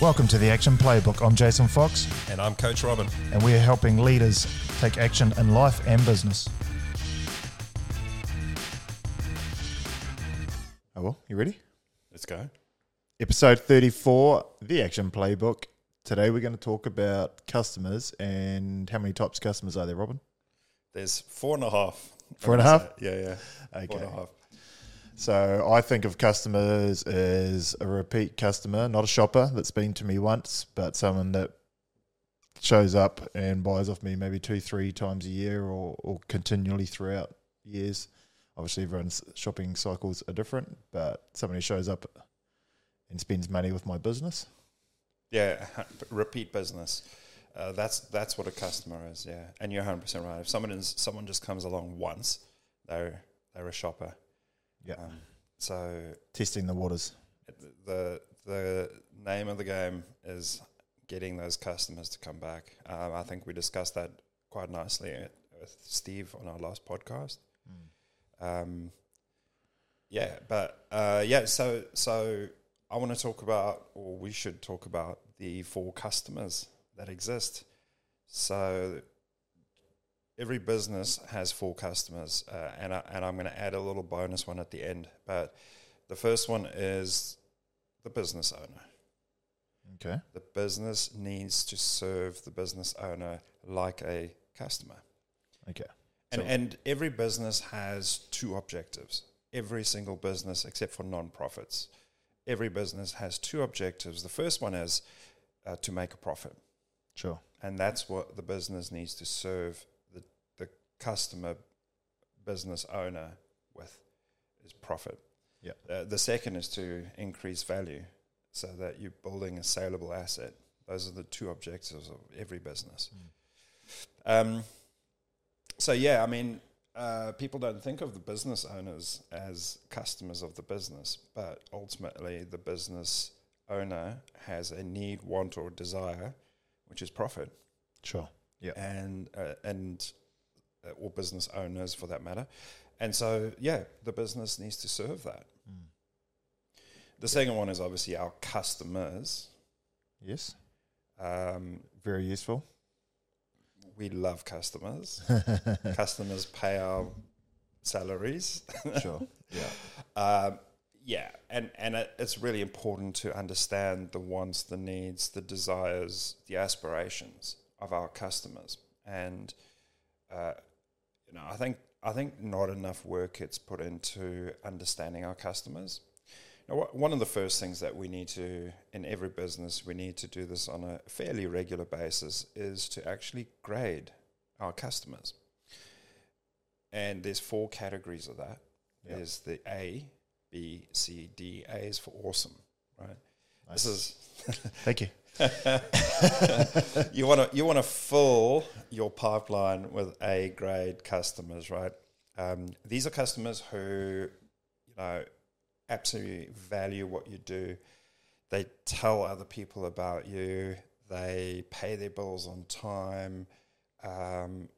Welcome to the Action Playbook. I'm Jason Fox, And I'm Coach Robin. and we are helping leaders take action in life and business. Oh, well, you ready? Let's go. Episode 34, The Action Playbook. Today we're going to talk about customers and how many types of customers are there, Robin? There's four and a half. Four and a half? Yeah, yeah. Four Okay. and a half. So I think of customers as a repeat customer, not a shopper that's been to me once, but someone that shows up and buys off me maybe two, three times a year or, or continually throughout years. Obviously, everyone's shopping cycles are different, but someone who shows up and spends money with my business. Yeah, repeat business. Uh, that's that's what a customer is. Yeah, and you're 100 percent right. If someone is someone just comes along once, they're they're a shopper. Yeah. Um, so Testing the waters. the the name of the game is getting those customers to come back. Um, I think we discussed that quite nicely with Steve on our last podcast. Um, yeah, but uh, yeah, so so I want to talk about, or we should talk about the four customers that exist. So every business has four customers, uh, and I, and I'm going to add a little bonus one at the end. But the first one is the business owner. Okay. The business needs to serve the business owner like a customer. Okay. And, So- and every business has two objectives. Every single business, except for non-profits, every business has two objectives. The first one is uh, to make a profit, Sure. and that's what the business needs to serve customer, business owner with is profit. Yeah. Uh, the second is to increase value, so that you're building a saleable asset. Those are the two objectives of every business. Um, so yeah, I mean, uh, people don't think of the business owners as customers of the business, but ultimately, the business owner has a need, want, or desire, which is profit, Sure. Yeah. and uh, and or business owners for that matter. And so, yeah, the business needs to serve that. Mm. The second one is obviously our customers. Yes. Um, Very useful. we love customers. customers pay our salaries. sure. Yeah. Um, yeah, and and it, it's really important to understand the wants, the needs, the desires, the aspirations of our customers, and uh, you know, I think I think not enough work gets put into understanding our customers. Now, wha- one of the first things that we need to, in every business, we need to do this on a fairly regular basis, is to actually grade our customers. And there's four categories of that. Yeah. There's the A, B, C, D. A is for awesome, right? Nice. This is Thank you. you want to you want to fill your pipeline with A grade customers, right? Um, these are customers who you know absolutely value what you do. They tell other people about you. They pay their bills on time. Um,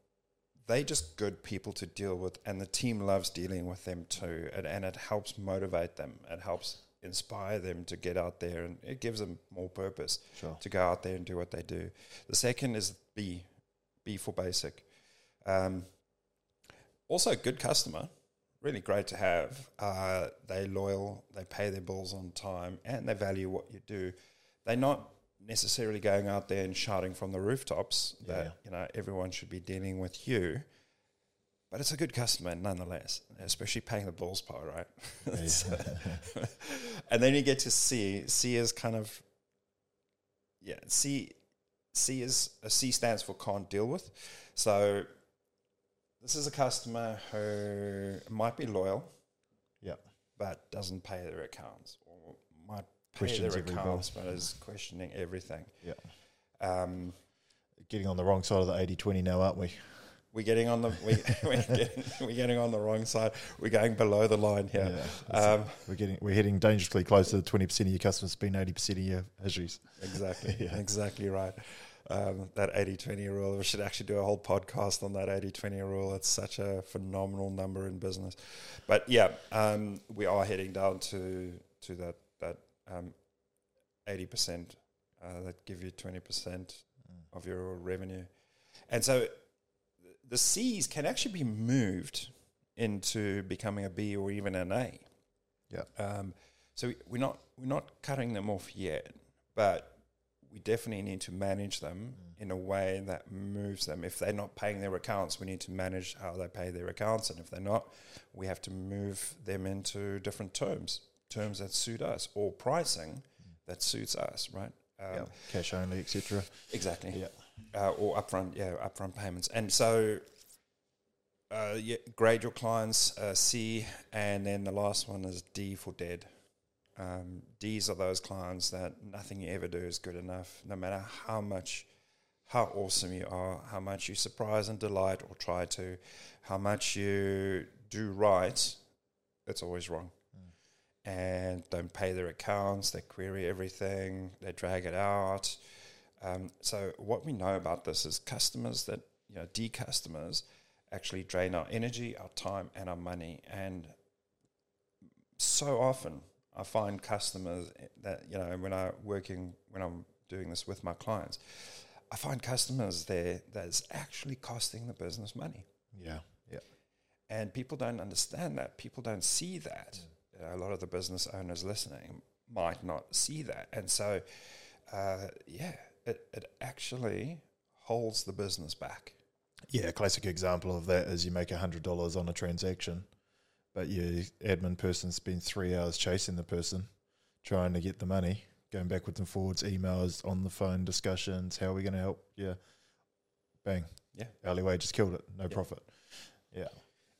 they just good people to deal with, and the team loves dealing with them too. And, and it helps motivate them. It helps inspire them to get out there, and it gives them more purpose Sure. to go out there and do what they do. The second is B, B for basic. Um, also, a good customer, really great to have. Uh, they loyal, they pay their bills on time, and they value what you do. They're not necessarily going out there and shouting from the rooftops that Yeah. you know everyone should be dealing with you. But it's a good customer nonetheless, especially paying the bills part, right? So- and then you get to C. C is kind of yeah. C C is a C stands for can't deal with. So this is a customer who might be loyal, Yeah. but doesn't pay their accounts, or might pay Questions their every bill. accounts, but is questioning everything. Yeah. Um, Getting on the wrong side of the 80 20 now, aren't we? We're getting on the we, we're, getting, we're getting on the wrong side. We're going below the line here. That's- Um, we're getting we're heading dangerously close to the twenty percent of your customers being eighty percent of your histories. Exactly. Yeah. Exactly right. Um, that 80 20 rule. We should actually do a whole podcast on that 80 20 rule. It's such a phenomenal number in business. But yeah, um, we are heading down to to that that um, 80% uh, that give you twenty percent of your revenue, and so the C's can actually be moved into becoming a B or even an A. Yeah. Um, so we- we're not we're not cutting them off yet, but we definitely need to manage them in a way that moves them. If they're not paying their accounts, we need to manage how they pay their accounts, and if they're not, we have to move them into different terms, terms that suit us, or pricing that suits us, right? Um, yeah. Cash only, etc. Exactly Yeah. Uh, or upfront, yeah, upfront payments. And so, uh, yeah, grade your clients uh, C, and then the last one is D for dead. Um, D's are those clients that nothing you ever do is good enough, no matter how much, how awesome you are, how much you surprise and delight or try to, how much you do right, it's always wrong. And don't pay their accounts, they query everything, they drag it out. Um, so what we know about this is customers that you know D customers actually drain our energy, our time, and our money. And so often, I find customers that you know when I'm working when I'm doing this with my clients, I find customers there that's actually costing the business money. Yeah. Yeah. And people don't understand that. People don't see that. You know, a lot of the business owners listening might not see that. And so, uh, yeah, it, it actually holds the business back. Yeah, a classic example of that is you make hundred dollars on a transaction, but your admin person spends three hours chasing the person, trying to get the money, going backwards and forwards, emails, on the phone discussions. How are we going to help? Yeah, bang. Yeah. hourly wage just killed it. No Yeah. profit. Yeah,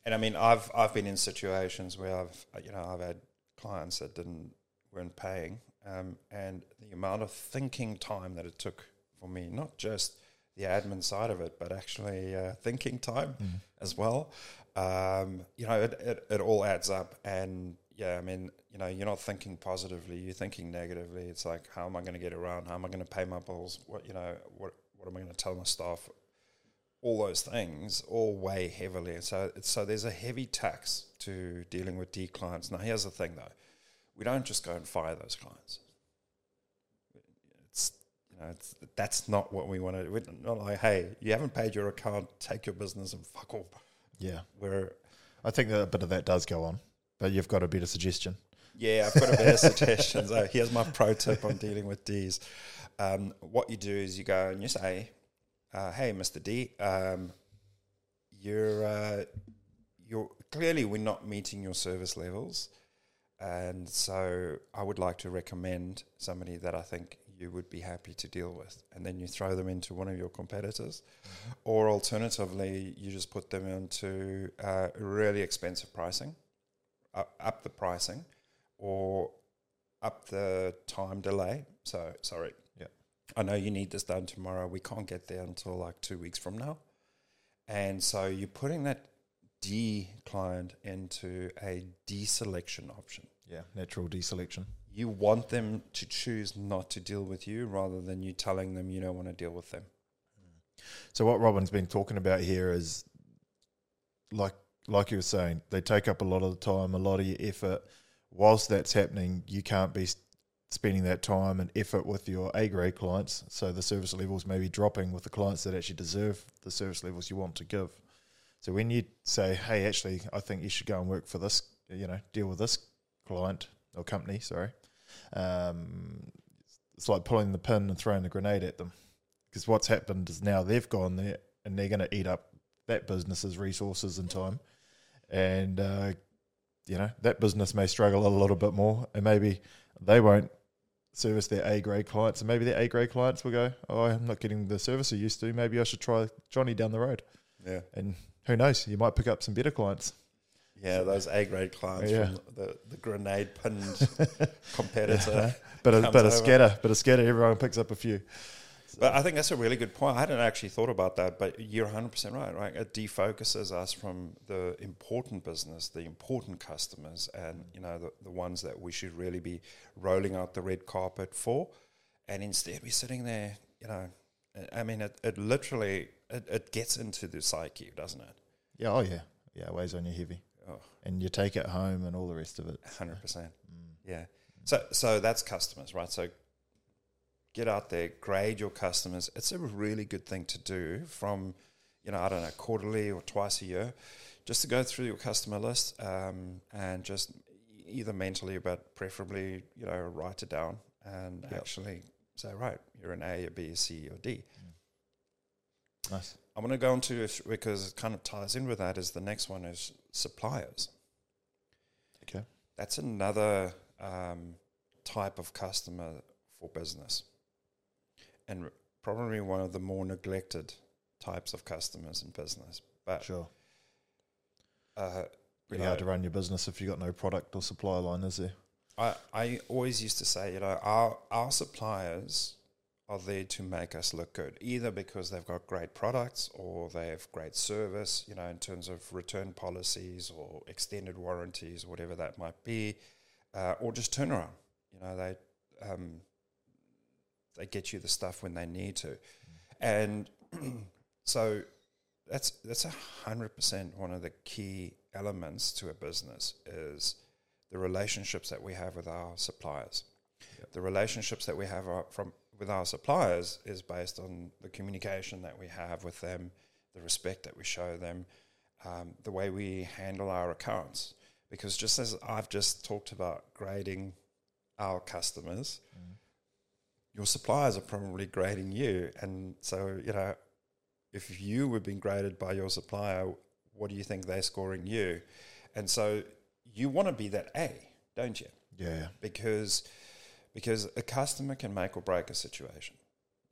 And I mean, I've I've been in situations where I've you know I've had clients that didn't weren't paying, um, and the amount of thinking time that it took for me, not just the admin side of it, but actually uh, thinking time as well. Um, you know, it, it, it all adds up. And yeah, I mean, you know, you're not thinking positively, you're thinking negatively. It's like, how am I going to get around? How am I going to pay my bills? What, you know, what, what am I going to tell my staff? All those things all weigh heavily. So, it's, so there's a heavy tax to dealing with D clients. Now, here's the thing though we don't just go and fire those clients. It's you know, it's, that's not what we want to. We're not like, hey, you haven't paid your account, take your business and fuck off. yeah. We're I think that a bit of that does go on, but you've got a better suggestion. yeah, I've got a better suggestion. So here's my pro tip on dealing with D's. Um, what you do is you go and you say, uh, "Hey, Mister D, um, you're uh, you're clearly we're not meeting your service levels, and so I would like to recommend somebody that I think you would be happy to deal with." And then you throw them into one of your competitors, or alternatively, you just put them into uh, really expensive pricing, up, up the pricing, or up the time delay. So sorry. Yeah. I know you need this done tomorrow. We can't get there until like two weeks from now. And so you're putting that D client into a deselection option. Yeah, natural deselection. You want them to choose not to deal with you rather than you telling them you don't want to deal with them. So what Robin's been talking about here is like like you were saying, they take up a lot of the time, a lot of your effort. Whilst that's happening, you can't be spending that time and effort with your A grade clients. So the service levels may be dropping with the clients that actually deserve the service levels you want to give. So when you say, "Hey, actually, I think you should go and work for this," you know, deal with this client or company, sorry, um, it's like pulling the pin and throwing the grenade at them because what's happened is now they've gone there and they're going to eat up that business's resources and time, and uh, you know that business may struggle a little bit more, and maybe they won't service their A grade clients, and maybe their A grade clients will go, "Oh, I'm not getting the service I used to. Maybe I should try Johnny down the road." Yeah. And who knows, you might pick up some better clients. Yeah, those A grade clients Yeah. from the, the grenade pinned competitor. But a, but a scatter, but a scatter, everyone picks up a few. But I think that's a really good point. I hadn't actually thought about that, but you're 100% right, right? It defocuses us from the important business, the important customers, and, you know, the, the ones that we should really be rolling out the red carpet for. And instead, we're sitting there, you know, I mean, it, it literally, it, it gets into the psyche, doesn't it? Yeah, oh yeah, yeah, it weighs on you heavy, Oh, and you take it home and all the rest of it. 100%. Yeah. So, so that's customers, right? So get out there, grade your customers. It's a really good thing to do from, you know, I don't know, quarterly or twice a year, just to go through your customer list um, and just either mentally, but preferably, you know, write it down and Yep. actually say, right, you're an A, a B, a C, or D. Nice. I'm going to go on to, if- because it kind of ties in with that, is the next one is suppliers. Okay. That's another um, type of customer for business, and probably one of the more neglected types of customers in business. But Sure. uh, Pretty you hard to run your business if you got no product or supply line, is there? I, I always used to say, you know, our our suppliers are there to make us look good, either because they've got great products or they have great service, you know, in terms of return policies or extended warranties, whatever that might be, uh, or just turnaround. You know, they um, they get you the stuff when they need to, and so that's that's a hundred percent one of the key elements to a business is the relationships that we have with our suppliers. The relationships that we have are from with our suppliers is based on the communication that we have with them, the respect that we show them, um, the way we handle our accounts. Because just as I've just talked about grading our customers, your suppliers are probably grading you, and so you know if you were being graded by your supplier, what do you think they're scoring you? And so you want to be that A, don't you? Yeah. Because because a customer can make or break a situation.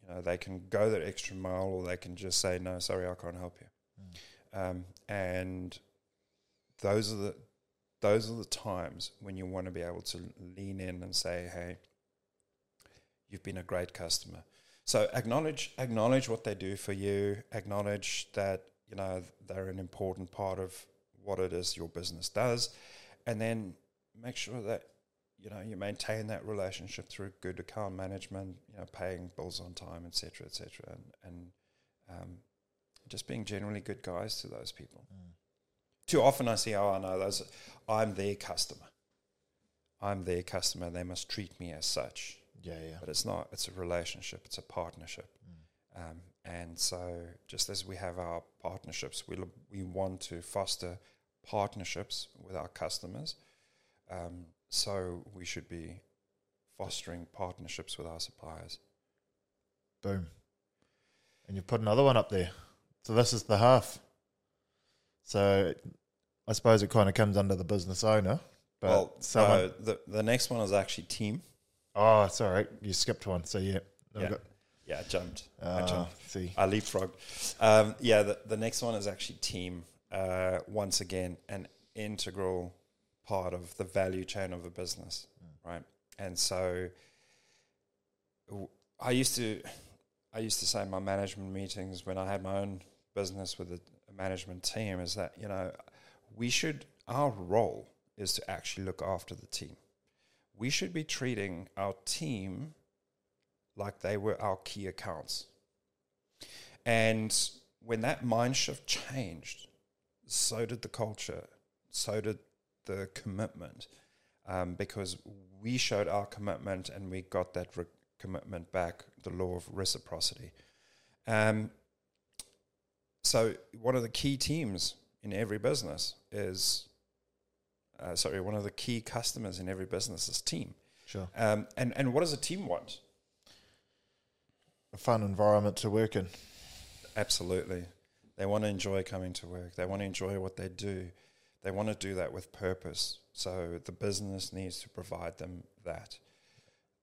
You know, they can go that extra mile, or they can just say, "No, sorry, I can't help you." Um, and those are the those are the times when you want to be able to lean in and say, "Hey, you've been a great customer." So acknowledge acknowledge what they do for you. Acknowledge that you know they're an important part of what it is your business does, and then make sure that you know you maintain that relationship through good account management. You know, paying bills on time, etc., etc., and and um, just being generally good guys to those people. Too often I see, oh, I know those. I'm their customer. I'm their customer. They must treat me as such Yeah, yeah. but it's not. It's a relationship. It's a partnership. Um, and so, just as we have our partnerships, we lo- we want to foster partnerships with our customers. Um, so we should be fostering partnerships with our suppliers. Boom. And you put another one up there. So this is the half. So I suppose it kind of comes under the business owner. But well, someone. uh, the the next one is actually team. oh, it's all right. You skipped one. So yeah. Yeah. Yeah, I jumped. I ah, jumped. see. I leapfrog. Um, yeah, the, the next one is actually team. Uh, once again, an integral part of the value chain of a business, mm. right? And so, I used to, I used to say in my management meetings when I had my own business with a, a management team is that you know we should our role is to actually look after the team. We should be treating our team like they were our key accounts. And when that mind shift changed, so did the culture, so did the commitment, um, because we showed our commitment and we got that re- commitment back, the law of reciprocity. Um, so, one of the key teams in every business is, uh, sorry, one of the key customers in every business is team. Sure. Um, and, and what does a team want? A fun environment to work in. Absolutely. They want to enjoy coming to work. They want to enjoy what they do. They want to do that with purpose. So the business needs to provide them that.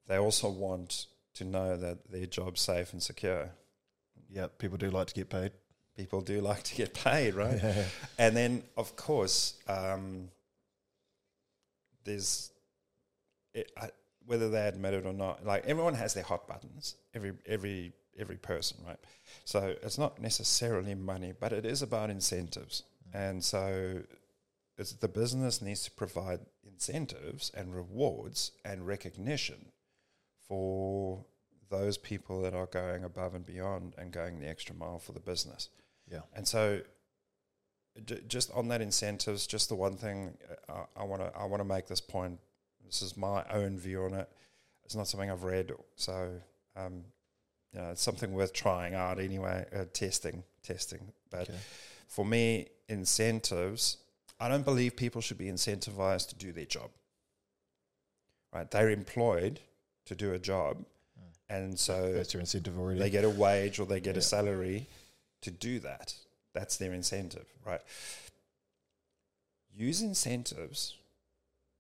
They also want to know that their job's safe and secure. Yeah, people do like to get paid. People do like to get paid, right? Yeah. and then, of course, um, there's it, I, whether they admit it or not. Like everyone has their hot buttons. Every every every person, right? So it's not necessarily money, but it is about incentives. And so, it's the business needs to provide incentives and rewards and recognition for those people that are going above and beyond and going the extra mile for the business. Yeah. And so, j- just on that incentives, just the one thing uh, I want to I want to make this point. This is my own view on it. It's not something I've read, so um, you know, it's something worth trying out anyway. Uh, testing, testing. But Okay. for me, incentives. I don't believe people should be incentivized to do their job. Right? They're employed to do a job, hmm. and so That's your incentive already. they get a wage or they get Yeah. a salary to do that. That's their incentive, right? Use incentives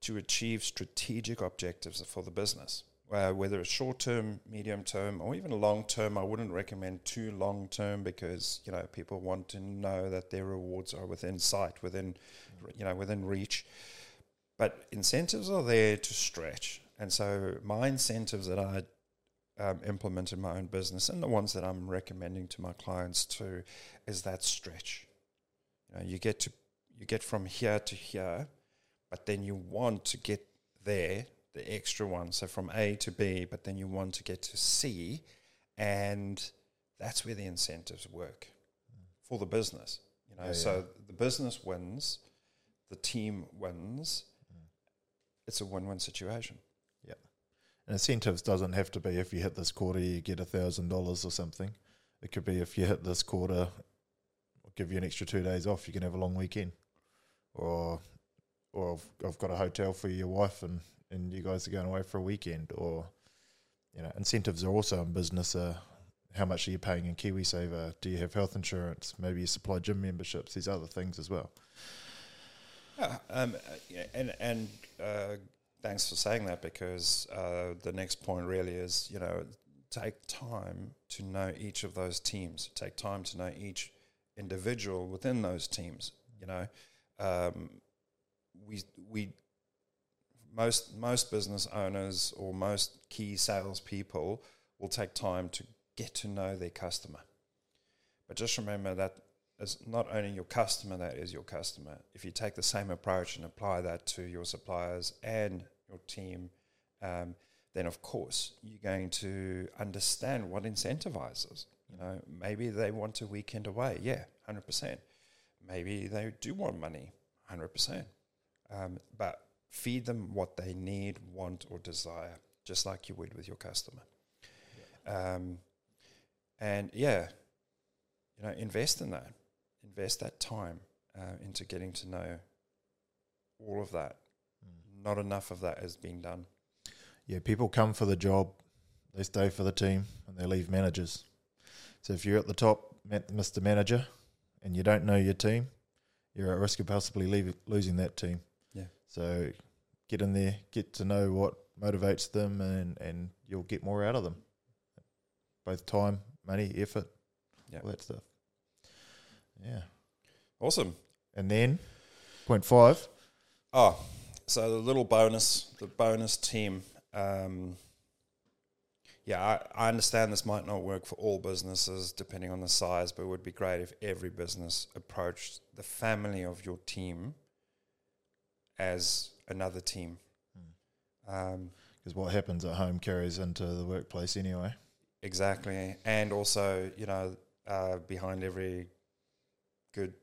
to achieve strategic objectives for the business, uh, whether it's short term, medium term, or even long term. I wouldn't recommend too long term because you know people want to know that their rewards are within sight, within you know within reach. But incentives are there to stretch, and so my incentives that I um, implement in my own business and the ones that I'm recommending to my clients too is that stretch. You know, you get to you get from here to here, but then you want to get there, the extra one. So from A to B, but then you want to get to C, and that's where the incentives work for the business. You know, Yeah, so the business wins, the team wins. It's a win-win situation. Yeah, and incentives doesn't have to be if you hit this quarter, you get a thousand dollars or something. It could be if you hit this quarter, we'll give you an extra two days off. You can have a long weekend, or or I've, I've got a hotel for your wife and and you guys are going away for a weekend. Or you know, incentives are also in business. Uh, how much are you paying in KiwiSaver? Do you have health insurance? Maybe you supply gym memberships. These other things as well. Yeah, um, and and uh, thanks for saying that because uh, the next point really is you know take time to know each of those teams. Take time to know each individual within those teams. You know, um, we we most most business owners or most key salespeople will take time to get to know their customer. But just remember that it's not only your customer that is your customer. If you take the same approach and apply that to your suppliers and your team, um, then of course you're going to understand what incentivizes. You know, maybe they want a weekend away. Yeah, hundred percent. Maybe they do want money. Hundred percent. Um, but feed them what they need, want, or desire, just like you would with your customer. Um, and yeah, you know, invest in that. Invest that time uh, into getting to know all of that. Not enough of that is being done. Yeah, people come for the job, they stay for the team, and they leave managers. So if you're at the top, Mr. Manager, and you don't know your team, you're at risk of possibly leave, losing that team. So get in there, get to know what motivates them, and, and you'll get more out of them. Both time, money, effort, Yeah. all that stuff. Yeah. Awesome. And then, point five. Oh, so the little bonus, the bonus team. Um, yeah, I, I understand this might not work for all businesses depending on the size, but it would be great if every business approached the family of your team as another team. Um, Because what happens at home carries into the workplace anyway. Exactly, and also you know uh, behind every good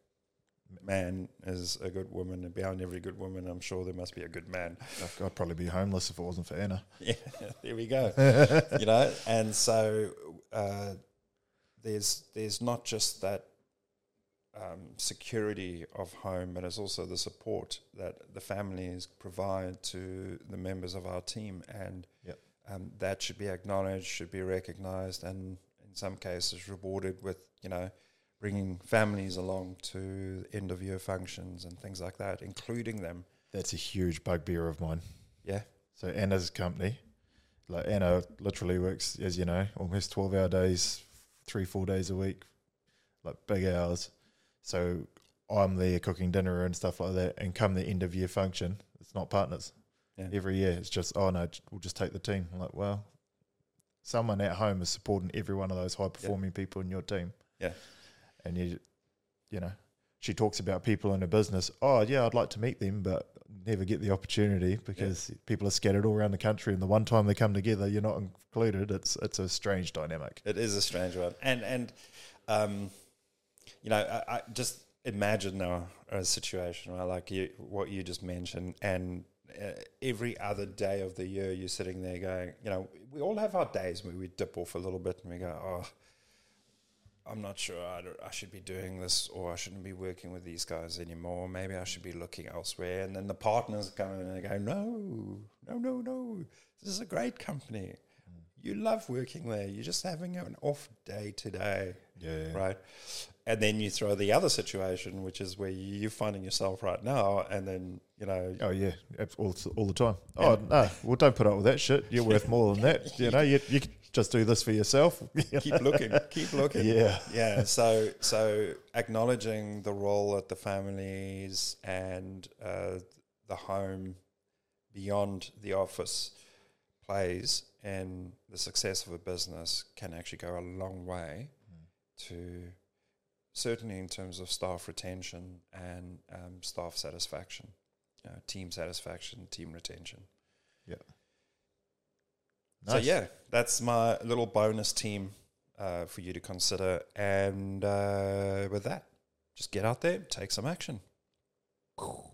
man is a good woman, and behind every good woman, I'm sure there must be a good man. I'd- I'd probably be homeless if it wasn't for Anna. Yeah, there we go. you know, and so uh, there's there's not just that um, security of home, but it's also the support that the families provide to the members of our team, and Yep. um, that should be acknowledged, should be recognised, and in some cases rewarded with you know bringing families along to end of year functions and things like that, including them. That's a huge bugbear of mine. Yeah, So Anna's company, like Anna literally works, as you know, almost twelve hour days, three four days a week, like big hours. So I'm there cooking dinner and stuff like that, and come the end of year function, it's not partners. Yeah. Every year, it's just oh no, we'll just take the team. I'm like, well, someone at home is supporting every one of those high performing people in your team. Yeah. and you, you know, she talks about people in her business. Oh yeah, I'd like to meet them, but never get the opportunity because people are scattered all around the country, and the one time they come together, you're not included. It's it's a strange dynamic. It is a strange one, and and um, you know, I, I just imagine now a situation where like you what you just mentioned, and uh, every other day of the year, you're sitting there going, you know, we all have our days where we dip off a little bit and we go, oh, I'm not sure I, I should be doing this or I shouldn't be working with these guys anymore. Maybe I should be looking elsewhere. And then the partners come in and they go, no, no, no, no. This is a great company. You love working there. You're just having an off day today. Yeah. Right. And then you throw the other situation, which is where you're finding yourself right now. And then, you know, Oh yeah, all, all the time. Oh no, well don't put up with that shit. You're worth more than that. You know, you you just do this for yourself. keep looking, keep looking. Yeah. yeah. So so acknowledging the role that the families and uh, the home beyond the office plays in the success of a business can actually go a long way to certainly in terms of staff retention and um, staff satisfaction, uh, team satisfaction, team retention. Yeah. So yeah, that's my little bonus team uh, for you to consider. And uh, with that, just get out there, take some action.